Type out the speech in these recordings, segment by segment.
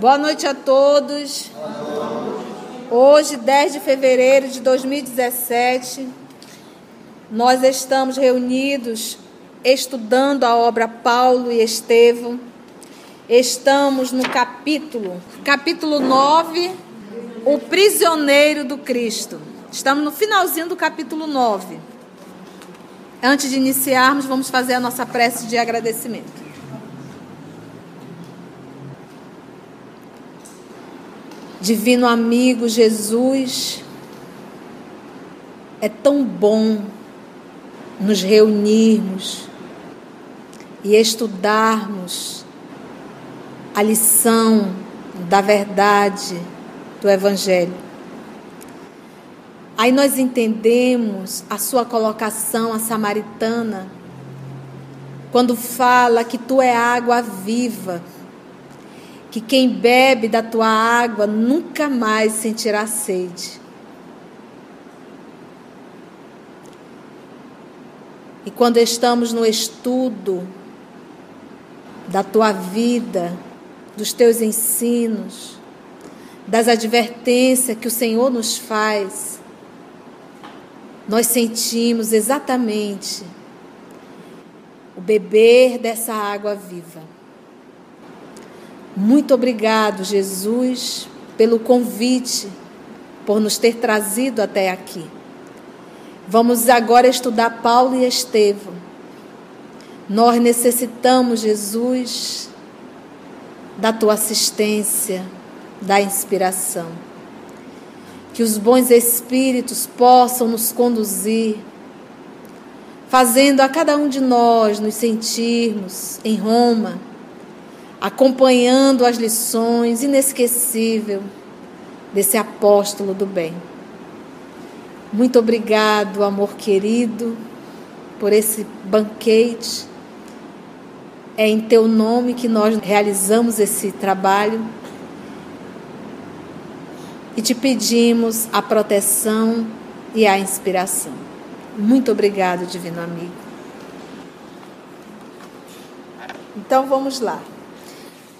Boa noite a todos. Hoje, 10 de fevereiro de 2017, nós estamos reunidos estudando a obra Paulo e Estevão. Estamos no capítulo, capítulo 9, O prisioneiro do Cristo. Estamos no finalzinho do capítulo 9. Antes de iniciarmos, vamos fazer a nossa prece de agradecimento. Divino amigo Jesus, é tão bom nos reunirmos e estudarmos a lição da verdade do Evangelho. Aí nós entendemos a sua colocação a samaritana, quando fala que tu é água viva que quem bebe da tua água nunca mais sentirá sede. E quando estamos no estudo da tua vida, dos teus ensinos, das advertências que o Senhor nos faz, nós sentimos exatamente o beber dessa água viva. Muito obrigado, Jesus, pelo convite, por nos ter trazido até aqui. Vamos agora estudar Paulo e Estevão. Nós necessitamos, Jesus, da tua assistência, da inspiração. Que os bons espíritos possam nos conduzir, fazendo a cada um de nós nos sentirmos em Roma acompanhando as lições inesquecível desse apóstolo do bem. Muito obrigado, amor querido, por esse banquete. É em teu nome que nós realizamos esse trabalho e te pedimos a proteção e a inspiração. Muito obrigado, divino amigo. Então vamos lá.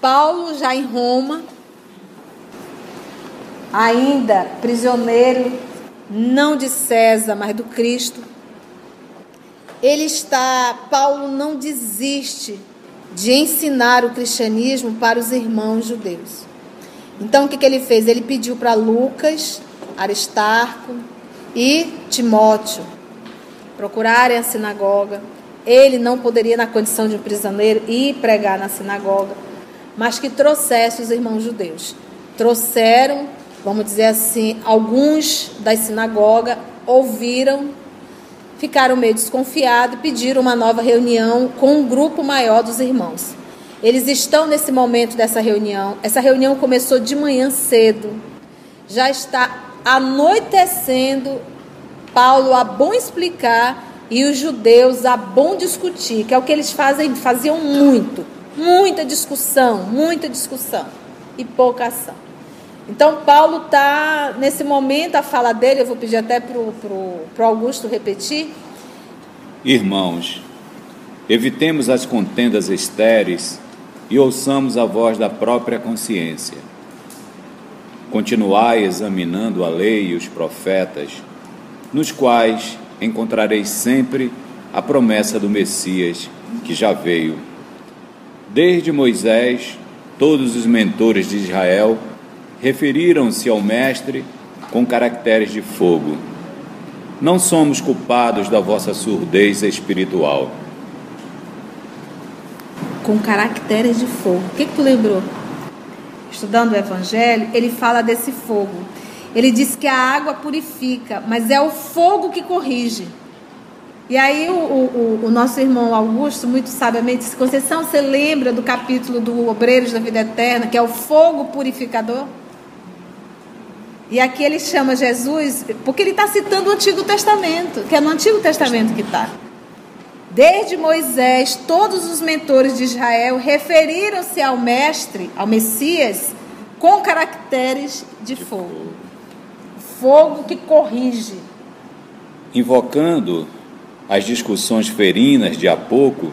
Paulo, já em Roma, ainda prisioneiro, não de César, mas do Cristo. Ele está, Paulo não desiste de ensinar o cristianismo para os irmãos judeus. Então o que, que ele fez? Ele pediu para Lucas, Aristarco e Timóteo procurarem a sinagoga. Ele não poderia, na condição de um prisioneiro, ir pregar na sinagoga mas que trouxesse os irmãos judeus. Trouxeram, vamos dizer assim, alguns das sinagogas ouviram, ficaram meio desconfiados e pediram uma nova reunião com um grupo maior dos irmãos. Eles estão nesse momento dessa reunião. Essa reunião começou de manhã cedo. Já está anoitecendo. Paulo a bom explicar e os judeus a bom discutir, que é o que eles fazem, faziam muito Muita discussão, muita discussão e pouca ação. Então, Paulo está, nesse momento, a fala dele, eu vou pedir até para o Augusto repetir. Irmãos, evitemos as contendas estéreis e ouçamos a voz da própria consciência. Continuai examinando a lei e os profetas, nos quais encontrareis sempre a promessa do Messias que já veio Desde Moisés, todos os mentores de Israel referiram-se ao Mestre com caracteres de fogo. Não somos culpados da vossa surdez espiritual. Com caracteres de fogo. O que, que tu lembrou? Estudando o Evangelho, ele fala desse fogo. Ele diz que a água purifica, mas é o fogo que corrige. E aí o, o, o, nosso irmão Augusto, muito sabiamente, disse, Conceição, você lembra do capítulo do Obreiros da Vida Eterna, que é o fogo purificador? E aqui ele chama Jesus, porque ele está citando o Antigo Testamento, que é no Antigo Testamento que está. Desde Moisés, todos os mentores de Israel referiram-se ao Mestre, ao Messias, com caracteres de fogo. Fogo que corrige. Invocando as discussões ferinas de há pouco,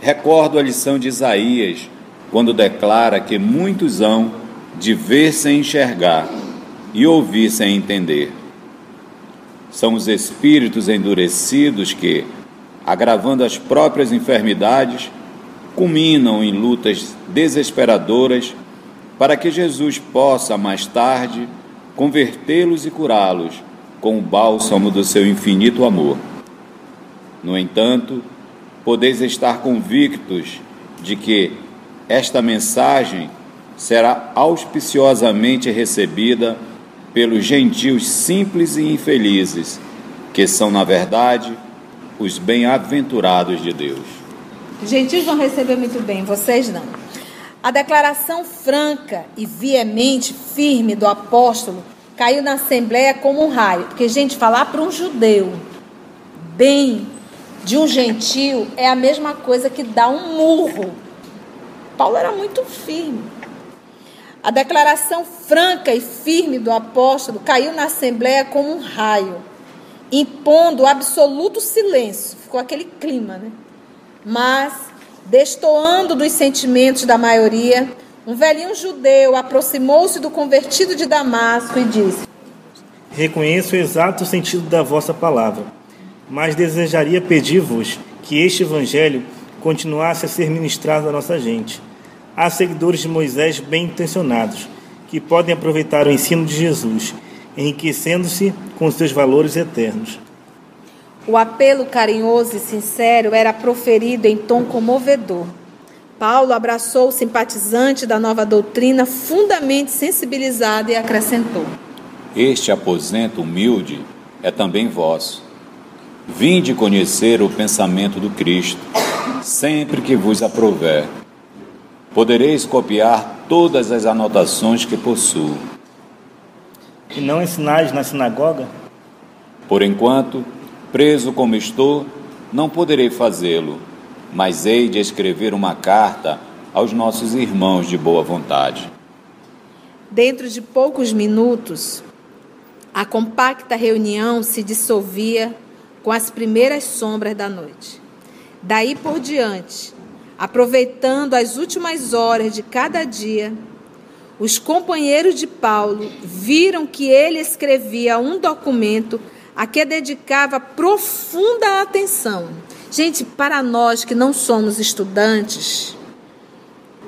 recordo a lição de Isaías, quando declara que muitos hão de ver sem enxergar e ouvir sem entender. São os espíritos endurecidos que, agravando as próprias enfermidades, culminam em lutas desesperadoras para que Jesus possa, mais tarde, convertê-los e curá-los com o bálsamo do seu infinito amor. No entanto, podeis estar convictos de que esta mensagem será auspiciosamente recebida pelos gentios simples e infelizes, que são, na verdade, os bem-aventurados de Deus. Gentios vão receber muito bem, vocês não. A declaração franca e veemente, firme do apóstolo caiu na assembleia como um raio. Porque, gente, falar para um judeu bem de um gentio é a mesma coisa que dar um murro. Paulo era muito firme. A declaração franca e firme do apóstolo caiu na assembleia como um raio, impondo absoluto silêncio. Ficou aquele clima, né? Mas, destoando dos sentimentos da maioria, um velhinho judeu aproximou-se do convertido de Damasco e disse: Reconheço o exato sentido da vossa palavra, mas desejaria pedir-vos que este evangelho continuasse a ser ministrado à nossa gente. Há seguidores de Moisés bem intencionados, que podem aproveitar o ensino de Jesus, enriquecendo-se com seus valores eternos. O apelo carinhoso e sincero era proferido em tom comovedor. Paulo abraçou o simpatizante da nova doutrina, fundamente sensibilizado, e acrescentou: Este aposento humilde é também vosso. Vinde conhecer o pensamento do Cristo, sempre que vos aprover. Podereis copiar todas as anotações que possuo. E não ensinais na sinagoga? Por enquanto, Preso como estou, não poderei fazê-lo, mas hei de escrever uma carta aos nossos irmãos de boa vontade. Dentro de poucos minutos, a compacta reunião se dissolvia com as primeiras sombras da noite. Daí por diante, aproveitando as últimas horas de cada dia, os companheiros de Paulo viram que ele escrevia um documento a que dedicava profunda atenção. Gente, para nós que não somos estudantes,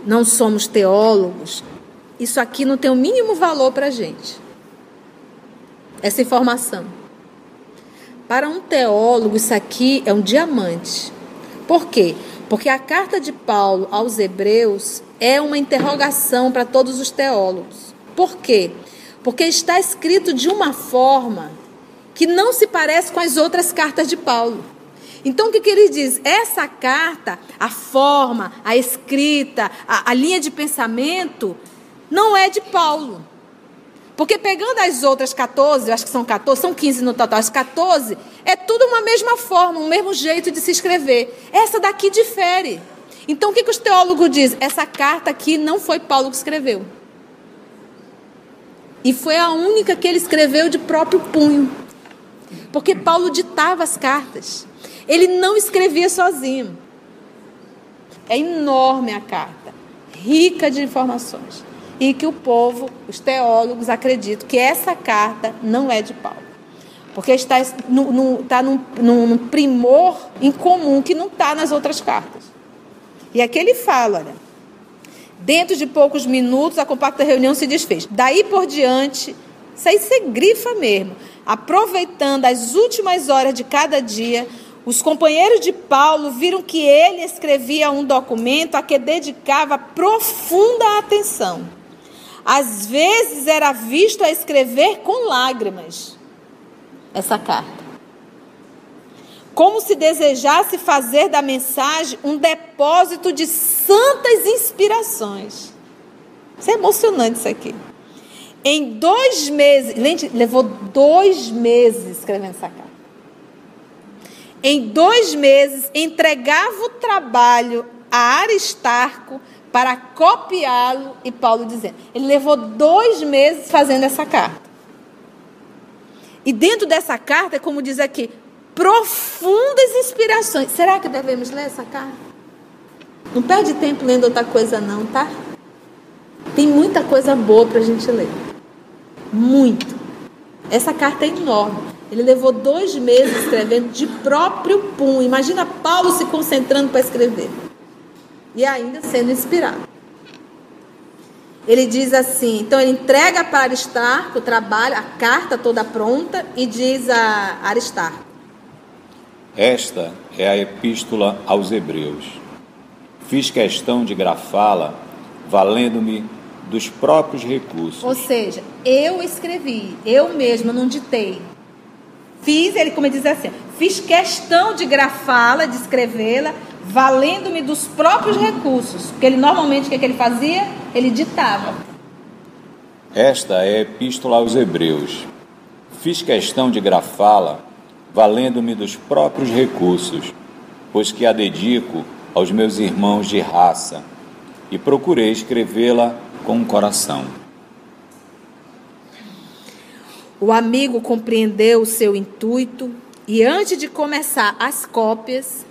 não somos teólogos, isso aqui não tem o mínimo valor para a gente. Essa informação. Para um teólogo, isso aqui é um diamante. Por quê? Porque a carta de Paulo aos Hebreus é uma interrogação para todos os teólogos. Por quê? Porque está escrito de uma forma que não se parece com as outras cartas de Paulo. Então, o que, que ele diz? Essa carta, a forma, a escrita, a, a linha de pensamento, não é de Paulo. Porque pegando as outras 14, eu acho que são 14, são 15 no total, as 14, é tudo uma mesma forma, um mesmo jeito de se escrever. Essa daqui difere. Então o que, que os teólogos dizem? Essa carta aqui não foi Paulo que escreveu. E foi a única que ele escreveu de próprio punho. Porque Paulo ditava as cartas. Ele não escrevia sozinho. É enorme a carta, rica de informações. E que o povo, os teólogos, acreditam que essa carta não é de Paulo. Porque está, no, no, está num, num primor em comum que não está nas outras cartas. E aqui ele fala, né? Dentro de poucos minutos, a compacta reunião se desfez. Daí por diante, isso aí você grifa mesmo aproveitando as últimas horas de cada dia, os companheiros de Paulo viram que ele escrevia um documento a que dedicava profunda atenção. Às vezes era visto a escrever com lágrimas essa carta. Como se desejasse fazer da mensagem um depósito de santas inspirações. Isso é emocionante isso aqui. Em dois meses, gente, levou dois meses escrevendo essa carta. Em dois meses, entregava o trabalho a Aristarco para copiá-lo e Paulo dizendo. Ele levou dois meses fazendo essa carta. E dentro dessa carta, é como diz aqui, profundas inspirações. Será que devemos ler essa carta? Não perde tempo lendo outra coisa, não, tá? Tem muita coisa boa para a gente ler. Muito. Essa carta é enorme. Ele levou dois meses escrevendo de próprio punho. Imagina Paulo se concentrando para escrever. E ainda sendo inspirado. Ele diz assim: então ele entrega para Aristarco o trabalho, a carta toda pronta, e diz a Aristarco: Esta é a epístola aos Hebreus. Fiz questão de grafá-la, valendo-me dos próprios recursos. Ou seja, eu escrevi, eu mesma não ditei. Fiz, ele como ele diz assim, fiz questão de grafá-la, de escrevê-la, valendo-me dos próprios recursos. Porque ele normalmente o que, é que ele fazia? Ele ditava. Esta é a epístola aos Hebreus. Fiz questão de grafá-la, valendo-me dos próprios recursos, pois que a dedico aos meus irmãos de raça, e procurei escrevê-la com o coração. O amigo compreendeu o seu intuito e, antes de começar as cópias,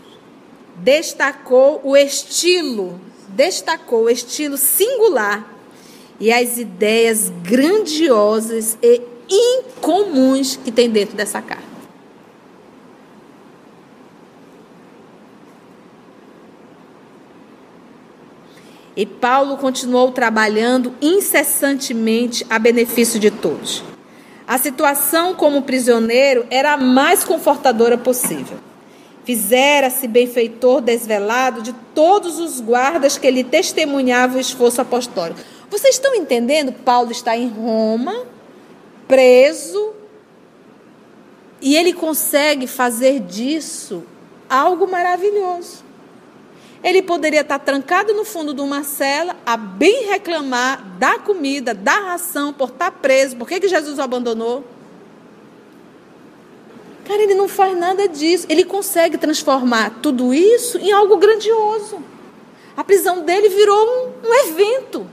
destacou o estilo, destacou o estilo singular e as ideias grandiosas e incomuns que tem dentro dessa carta. E Paulo continuou trabalhando incessantemente a benefício de todos. A situação como prisioneiro era a mais confortadora possível. Fizera-se benfeitor desvelado de todos os guardas que lhe testemunhavam o esforço apostólico. Vocês estão entendendo? Paulo está em Roma, preso, e ele consegue fazer disso algo maravilhoso. Ele poderia estar trancado no fundo de uma cela, a bem reclamar da comida, da ração, por estar preso. Por que, que Jesus o abandonou? Cara, ele não faz nada disso. Ele consegue transformar tudo isso em algo grandioso. A prisão dele virou um, um evento.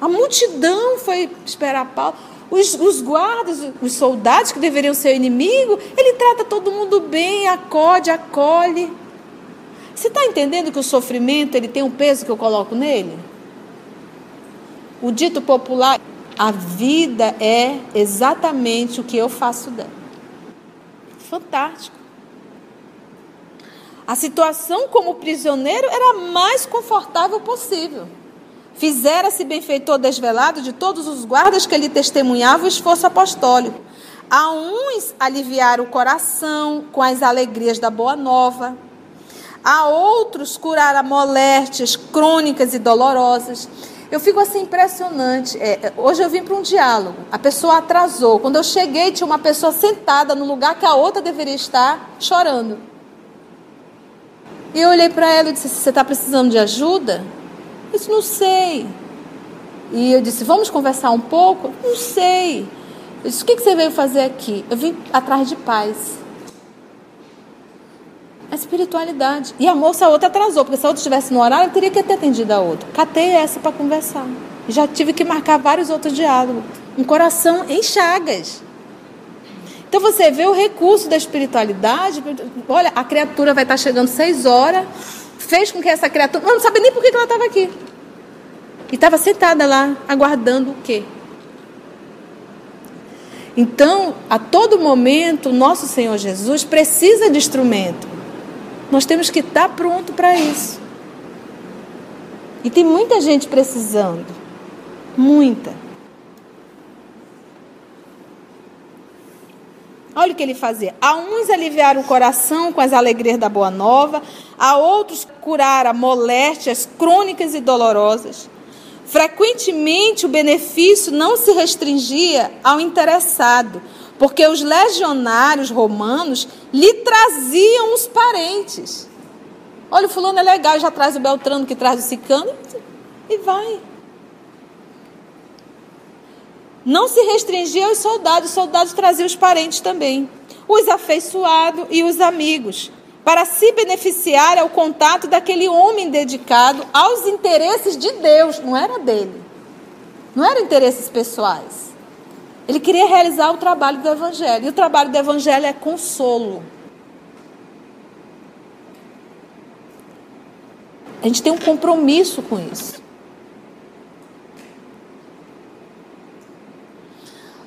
A multidão foi esperar Paulo. Os, os, guardas, os soldados que deveriam ser o inimigo, ele trata todo mundo bem, acode, acolhe. Você está entendendo que o sofrimento ele tem um peso que eu coloco nele? O dito popular, a vida é exatamente o que eu faço dela. Fantástico. A situação como prisioneiro era a mais confortável possível. Fizera-se benfeitor desvelado de todos os guardas que lhe testemunhavam o esforço apostólico. A uns aliviar o coração com as alegrias da boa nova a outros curar moléstias crônicas e dolorosas. Eu fico assim impressionante. É, é hoje eu vim para um diálogo. A pessoa atrasou. Quando eu cheguei, tinha uma pessoa sentada no lugar que a outra deveria estar, chorando. E eu olhei para ela e disse: Você está precisando de ajuda? Eu disse: Não sei. E eu disse: Vamos conversar um pouco? Não sei. Eu disse: O que você veio fazer aqui? Eu vim atrás de paz. A espiritualidade. E a moça, a outra atrasou, porque se a outra estivesse no horário, eu teria que ter atendido a outra. Catei essa para conversar. Já tive que marcar vários outros diálogos. Um coração em chagas. Então você vê o recurso da espiritualidade. Olha, a criatura vai estar chegando seis horas. Fez com que essa criatura. Eu não sabia nem por que ela estava aqui. E estava sentada lá, aguardando o quê? Então, a todo momento, nosso Senhor Jesus precisa de instrumento. Nós temos que estar pronto para isso. E tem muita gente precisando. Muita. Olha o que ele fazia. A uns aliviar o coração com as alegrias da boa nova, a outros curar a moléstias crônicas e dolorosas. Frequentemente o benefício não se restringia ao interessado, porque os legionários romanos lhe traziam os parentes. Olha, o fulano é legal, já traz o Beltrano que traz o Cicano e vai. Não se restringia aos soldados, os soldados traziam os parentes também, os afeiçoados e os amigos, para se beneficiar ao contato daquele homem dedicado aos interesses de Deus, não era dele, não eram interesses pessoais. Ele queria realizar o trabalho do Evangelho. E o trabalho do Evangelho é consolo. A gente tem um compromisso com isso.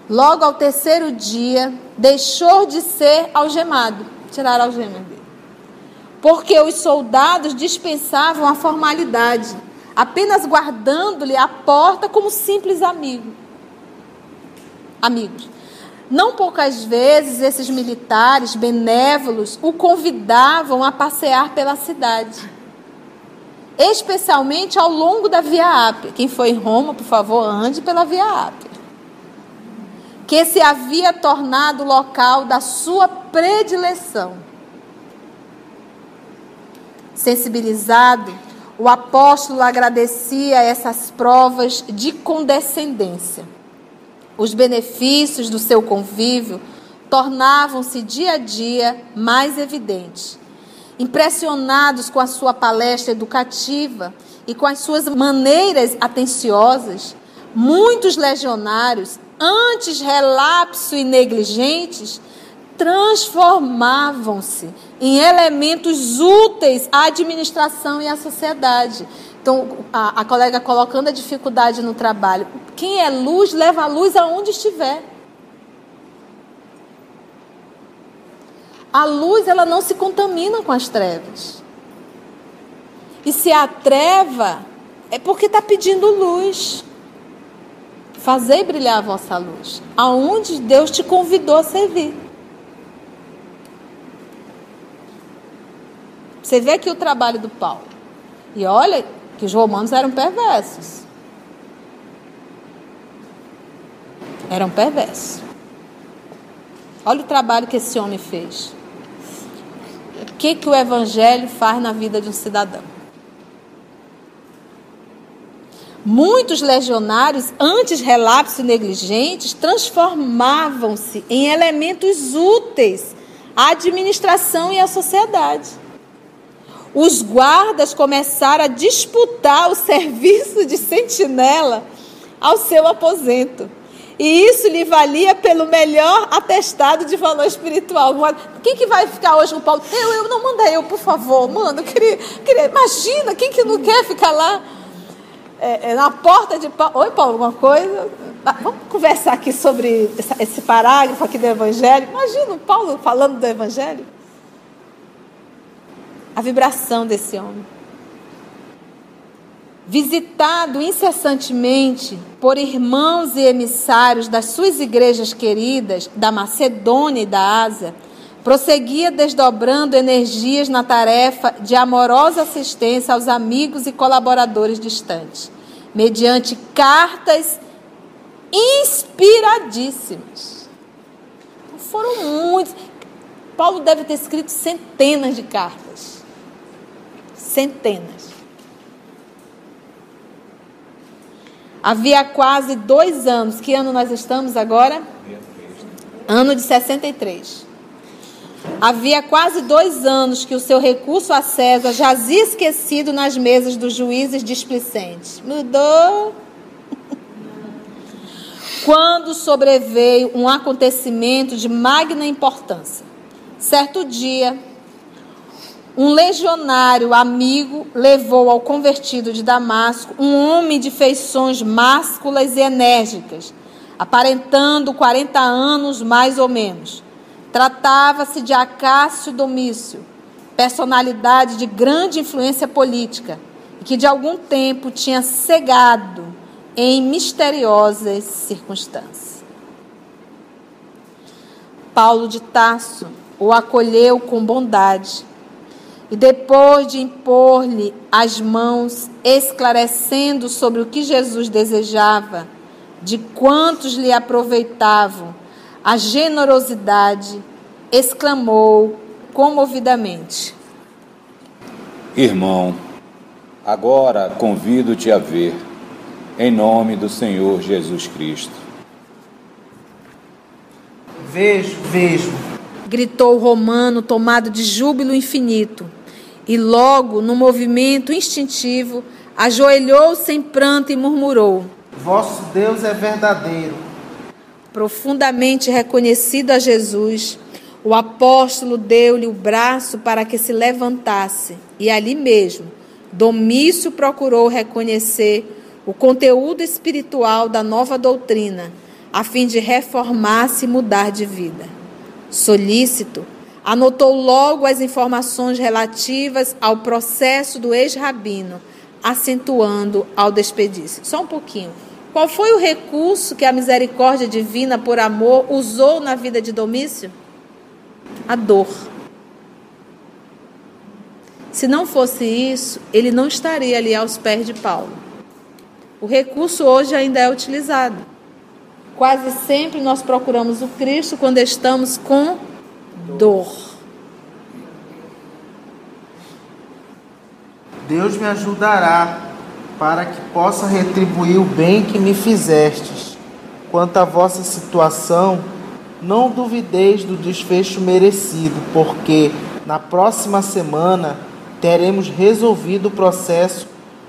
Logo ao terceiro dia, deixou de ser algemado. Tiraram a algema dele. Porque os soldados dispensavam a formalidade, apenas guardando-lhe a porta como simples amigo. Amigos. Não poucas vezes esses militares benévolos o convidavam a passear pela cidade, especialmente ao longo da Via Ápia. Quem foi em Roma, por favor, ande pela Via Ápia. Que se havia tornado local da sua predileção. Sensibilizado, o apóstolo agradecia essas provas de condescendência os benefícios do seu convívio tornavam-se dia a dia mais evidentes. Impressionados com a sua palestra educativa e com as suas maneiras atenciosas, muitos legionários, antes relapso e negligentes, transformavam-se em elementos úteis à administração e à sociedade. Então, a, a, colega colocando a dificuldade no trabalho. Quem é luz, leva a luz aonde estiver. A luz, ela não se contamina com as trevas. E se a treva, é porque está pedindo luz. Fazei brilhar a vossa luz. Aonde Deus te convidou a servir. Você vê aqui o trabalho do Paulo. E olha, que os romanos eram perversos. Eram perversos. Olha o trabalho que esse homem fez. O que, que o evangelho faz na vida de um cidadão? Muitos legionários, antes relapsos e negligentes, transformavam-se em elementos úteis à administração e à sociedade os guardas começaram a disputar o serviço de sentinela ao seu aposento. E isso lhe valia pelo melhor atestado de valor espiritual. Quem que vai ficar hoje com Paulo? Eu, eu, não manda eu, por favor, manda. Queria, queria, imagina, quem que não quer ficar lá é, é, na porta de Paulo? Oi, Paulo, alguma coisa? Ah, vamos conversar aqui sobre esse parágrafo aqui do Evangelho. Imagina o Paulo falando do Evangelho a vibração desse homem. Visitado incessantemente por irmãos e emissários das suas igrejas queridas, da Macedônia e da Ásia, prosseguia desdobrando energias na tarefa de amorosa assistência aos amigos e colaboradores distantes, mediante cartas inspiradíssimas. Foram muitos. Paulo deve ter escrito centenas de cartas centenas. Havia quase dois anos. Que ano nós estamos agora? Ano de 63. Havia quase dois anos que o seu recurso a César jazia esquecido nas mesas dos juízes displicentes. Mudou. Quando sobreveio um acontecimento de magna importância. Certo dia, um legionário amigo levou ao convertido de Damasco um homem de feições másculas e enérgicas, aparentando 40 anos mais ou menos. Tratava-se de Acácio Domício, personalidade de grande influência política e que de algum tempo tinha cegado em misteriosas circunstâncias. Paulo de Tasso o acolheu com bondade e depois de impor-lhe as mãos, esclarecendo sobre o que Jesus desejava, de quantos lhe aproveitavam a generosidade, exclamou comovidamente: Irmão, agora convido-te a ver, em nome do Senhor Jesus Cristo. Vejo, vejo, gritou o romano, tomado de júbilo infinito e logo, no movimento instintivo, ajoelhou-se em pranto e murmurou: Vosso Deus é verdadeiro. Profundamente reconhecido a Jesus, o apóstolo deu-lhe o braço para que se levantasse e ali mesmo, Domício procurou reconhecer o conteúdo espiritual da nova doutrina, a fim de reformar-se e mudar de vida. Solícito, anotou logo as informações relativas ao processo do ex-rabino, acentuando ao despedir-se. Só um pouquinho. Qual foi o recurso que a misericórdia divina, por amor, usou na vida de Domício? A dor. Se não fosse isso, ele não estaria ali aos pés de Paulo. O recurso hoje ainda é utilizado. Quase sempre nós procuramos o Cristo quando estamos com dor. Deus me ajudará para que possa retribuir o bem que me fizestes. Quanto à vossa situação, não duvideis do desfecho merecido, porque na próxima semana teremos resolvido o processo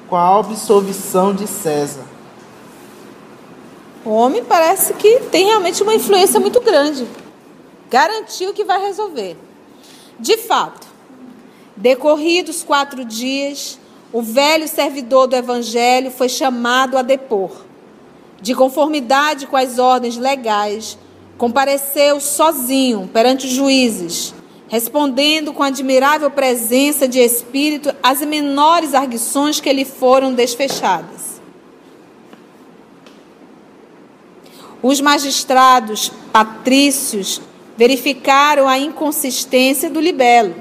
com a absolvição de César. O homem parece que tem realmente uma influência muito grande. Garantiu que vai resolver. De fato, decorridos quatro dias, o velho servidor do evangelho foi chamado a depor. De conformidade com as ordens legais, compareceu sozinho perante os juízes respondendo com admirável presença de espírito às menores arguições que lhe foram desfechadas. Os magistrados patrícios verificaram a inconsistência do libelo,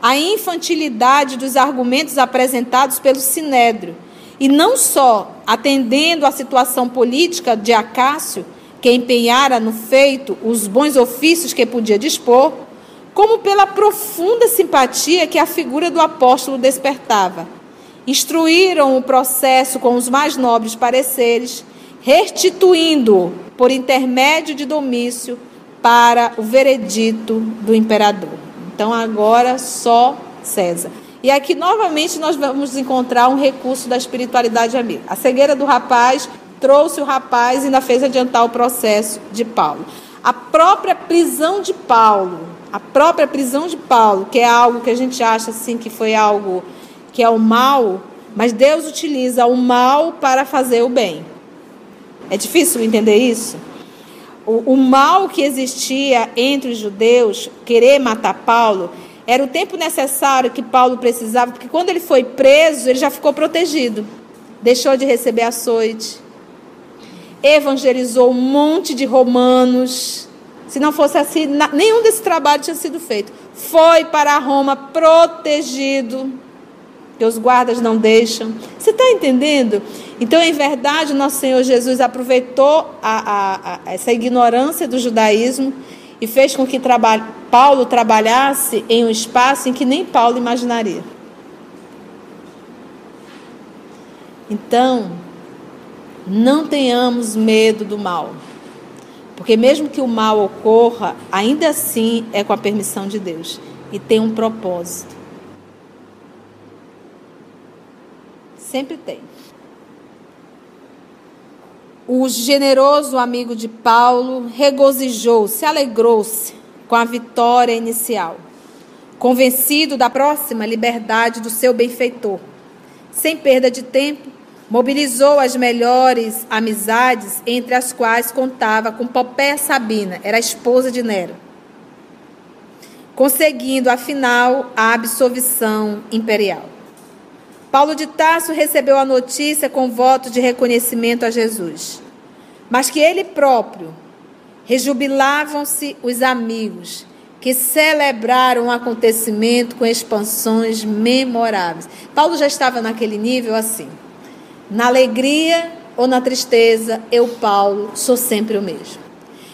a infantilidade dos argumentos apresentados pelo sinédrio, e não só atendendo à situação política de Acácio, que empenhara no feito os bons ofícios que podia dispor, como pela profunda simpatia que a figura do apóstolo despertava. Instruíram o processo com os mais nobres pareceres, restituindo-o por intermédio de Domício para o veredito do imperador. Então agora só César. E aqui novamente nós vamos encontrar um recurso da espiritualidade amiga. A cegueira do rapaz trouxe o rapaz e ainda fez adiantar o processo de Paulo. A própria prisão de Paulo a própria prisão de Paulo, que é algo que a gente acha assim que foi algo que é o mal, mas Deus utiliza o mal para fazer o bem. É difícil entender isso? O, o mal que existia entre os judeus, querer matar Paulo, era o tempo necessário que Paulo precisava, porque quando ele foi preso, ele já ficou protegido. Deixou de receber açoite. Evangelizou um monte de romanos se não fosse assim, nenhum desse trabalho tinha sido feito. Foi para Roma protegido, que os guardas não deixam. Você está entendendo? Então, em verdade, nosso Senhor Jesus aproveitou a, a, a, essa ignorância do judaísmo e fez com que traba Paulo trabalhasse em um espaço em que nem Paulo imaginaria. Então, não tenhamos medo do mal. Porque mesmo que o mal ocorra, ainda assim é com a permissão de Deus e tem um propósito. Sempre tem. O generoso amigo de Paulo regozijou-se, alegrou-se com a vitória inicial, convencido da próxima liberdade do seu benfeitor. Sem perda de tempo, Mobilizou as melhores amizades, entre as quais contava com Popéia Sabina, era a esposa de Nero, conseguindo, afinal, a absolvição imperial. Paulo de Tarso recebeu a notícia com voto de reconhecimento a Jesus, mas que ele próprio rejubilavam-se os amigos que celebraram o acontecimento com expansões memoráveis. Paulo já estava naquele nível assim. Na alegria ou na tristeza, eu, Paulo, sou sempre o mesmo.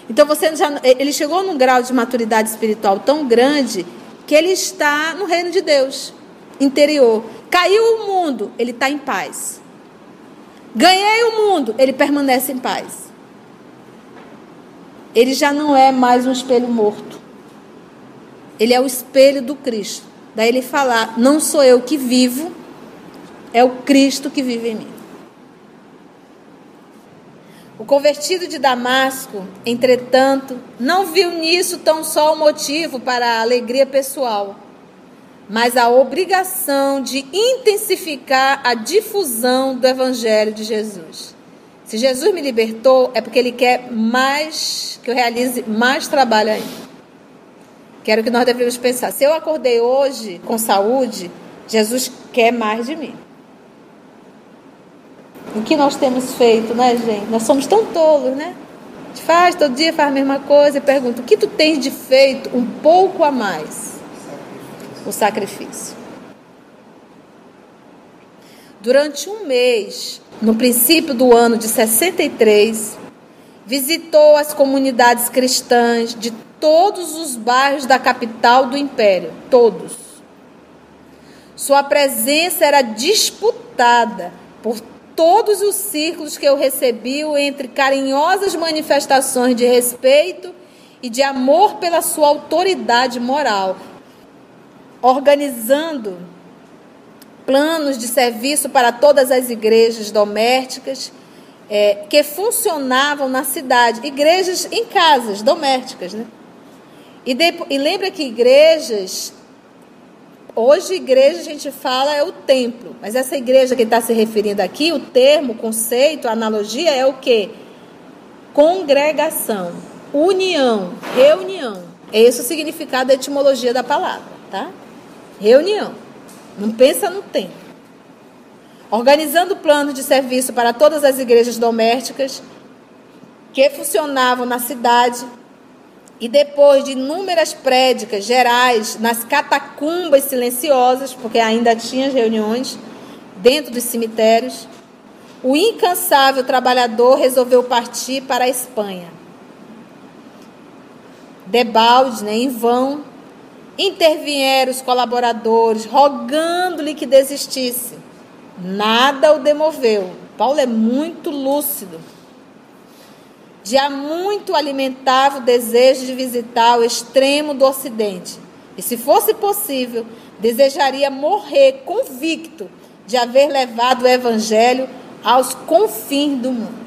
Então você já, ele chegou num grau de maturidade espiritual tão grande que ele está no reino de Deus, interior. Caiu o mundo, ele está em paz. Ganhei o mundo, ele permanece em paz. Ele já não é mais um espelho morto. Ele é o espelho do Cristo. Daí ele falar: não sou eu que vivo, é o Cristo que vive em mim. O convertido de Damasco, entretanto, não viu nisso tão só um motivo para a alegria pessoal, mas a obrigação de intensificar a difusão do Evangelho de Jesus. Se Jesus me libertou, é porque Ele quer mais, que eu realize mais trabalho ainda. Quero que nós devemos pensar. Se eu acordei hoje com saúde, Jesus quer mais de mim. O que nós temos feito, né, gente? Nós somos tão tolos, né? Faz, todo dia faz a mesma coisa e pergunta: o que tu tens de feito um pouco a mais? O sacrifício. Durante um mês, no princípio do ano de 63, visitou as comunidades cristãs de todos os bairros da capital do império, todos. Sua presença era disputada por todos os círculos que eu recebi entre carinhosas manifestações de respeito e de amor pela sua autoridade moral, organizando planos de serviço para todas as igrejas domésticas é, que funcionavam na cidade, igrejas em casas domésticas, né? E, depois, e lembra que igrejas, hoje igreja a gente fala é o templo, mas essa igreja que está se referindo aqui, o termo, o conceito, a analogia é o que? Congregação, união, reunião. É esse o significado da etimologia da palavra, tá? Reunião. Não pensa no tempo. Organizando planos de serviço para todas as igrejas domésticas que funcionavam na cidade, e depois de inúmeras prédicas gerais nas catacumbas silenciosas, porque ainda tinha reuniões dentro dos cemitérios, o incansável trabalhador resolveu partir para a Espanha. Debalde, né, em vão, intervieram os colaboradores, rogando-lhe que desistisse. Nada o demoveu. Paulo é muito lúcido já muito alimentava o desejo de visitar o extremo do Ocidente. E, se fosse possível, desejaria morrer convicto de haver levado o Evangelho aos confins do mundo.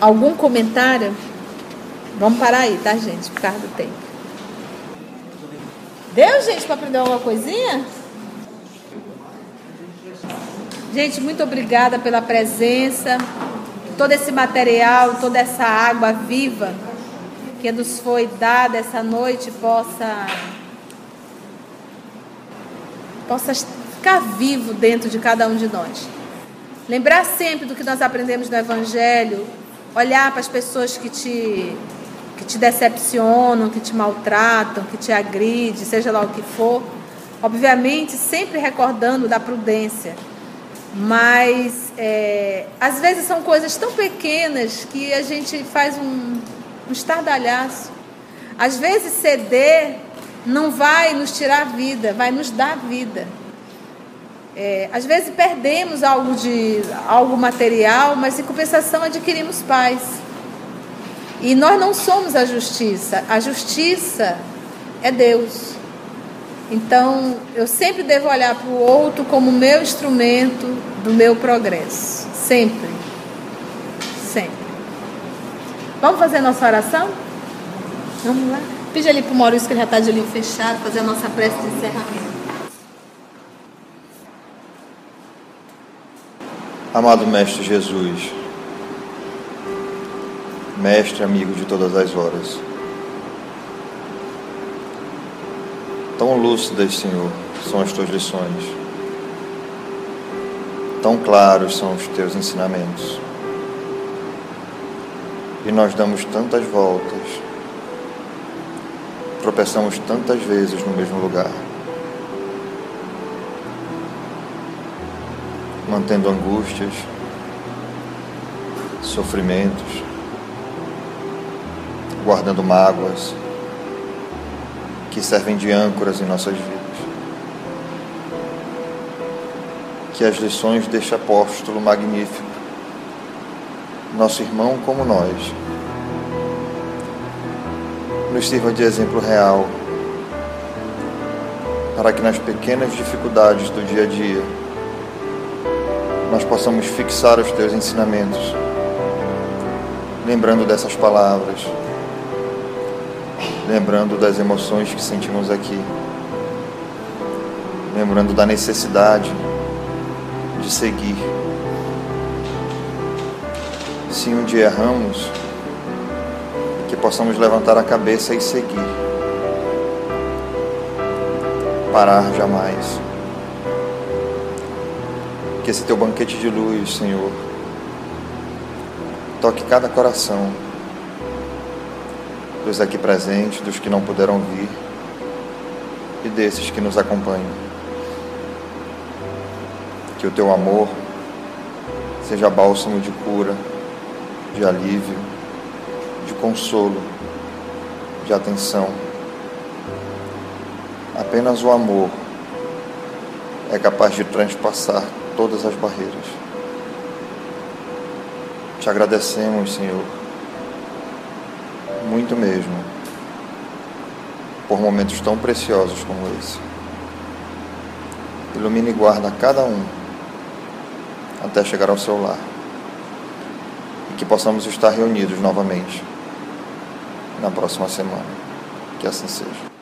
Algum comentário? Vamos parar aí, tá, gente? Por causa do tempo. Deu, gente, para aprender alguma coisinha? Gente, muito obrigada pela presença, todo esse material, toda essa água viva que nos foi dada essa noite possa possa ficar vivo dentro de cada um de nós. Lembrar sempre do que nós aprendemos no Evangelho, olhar para as pessoas que te, que te decepcionam, que te maltratam, que te agridem, seja lá o que for. Obviamente, sempre recordando da prudência mas é, às vezes são coisas tão pequenas que a gente faz um, um estardalhaço. Às vezes ceder não vai nos tirar a vida, vai nos dar vida. É, às vezes perdemos algo de algo material, mas em compensação adquirimos paz. E nós não somos a justiça. A justiça é Deus. Então, eu sempre devo olhar para o outro como meu instrumento do meu progresso. Sempre. Sempre. Vamos fazer nossa oração? Vamos lá? Pede ali para o Maurício, que ele já está de olho fechado, fazer a nossa prece de encerramento. Amado Mestre Jesus, Mestre amigo de todas as horas, Tão lúcidas, Senhor, são as tuas lições. Tão claros são os teus ensinamentos. E nós damos tantas voltas, tropeçamos tantas vezes no mesmo lugar, mantendo angústias, sofrimentos, guardando mágoas que servem de âncoras em nossas vidas. Que as lições deste apóstolo magnífico, nosso irmão como nós, nos sirva de exemplo real para que nas pequenas dificuldades do dia a dia nós possamos fixar os teus ensinamentos, lembrando dessas palavras lembrando das emoções que sentimos aqui, lembrando da necessidade de seguir. Se um dia erramos, que possamos levantar a cabeça e seguir. Parar jamais. Que esse teu banquete de luz, Senhor, toque cada coração dos aqui presentes, dos que não puderam vir e desses que nos acompanham. Que o teu amor seja bálsamo de cura, de alívio, de consolo, de atenção. Apenas o amor é capaz de transpassar todas as barreiras. Te agradecemos, Senhor, muito mesmo, por momentos tão preciosos como esse. Ilumine e guarda cada um até chegar ao seu lar e que possamos estar reunidos novamente na próxima semana. Que assim seja.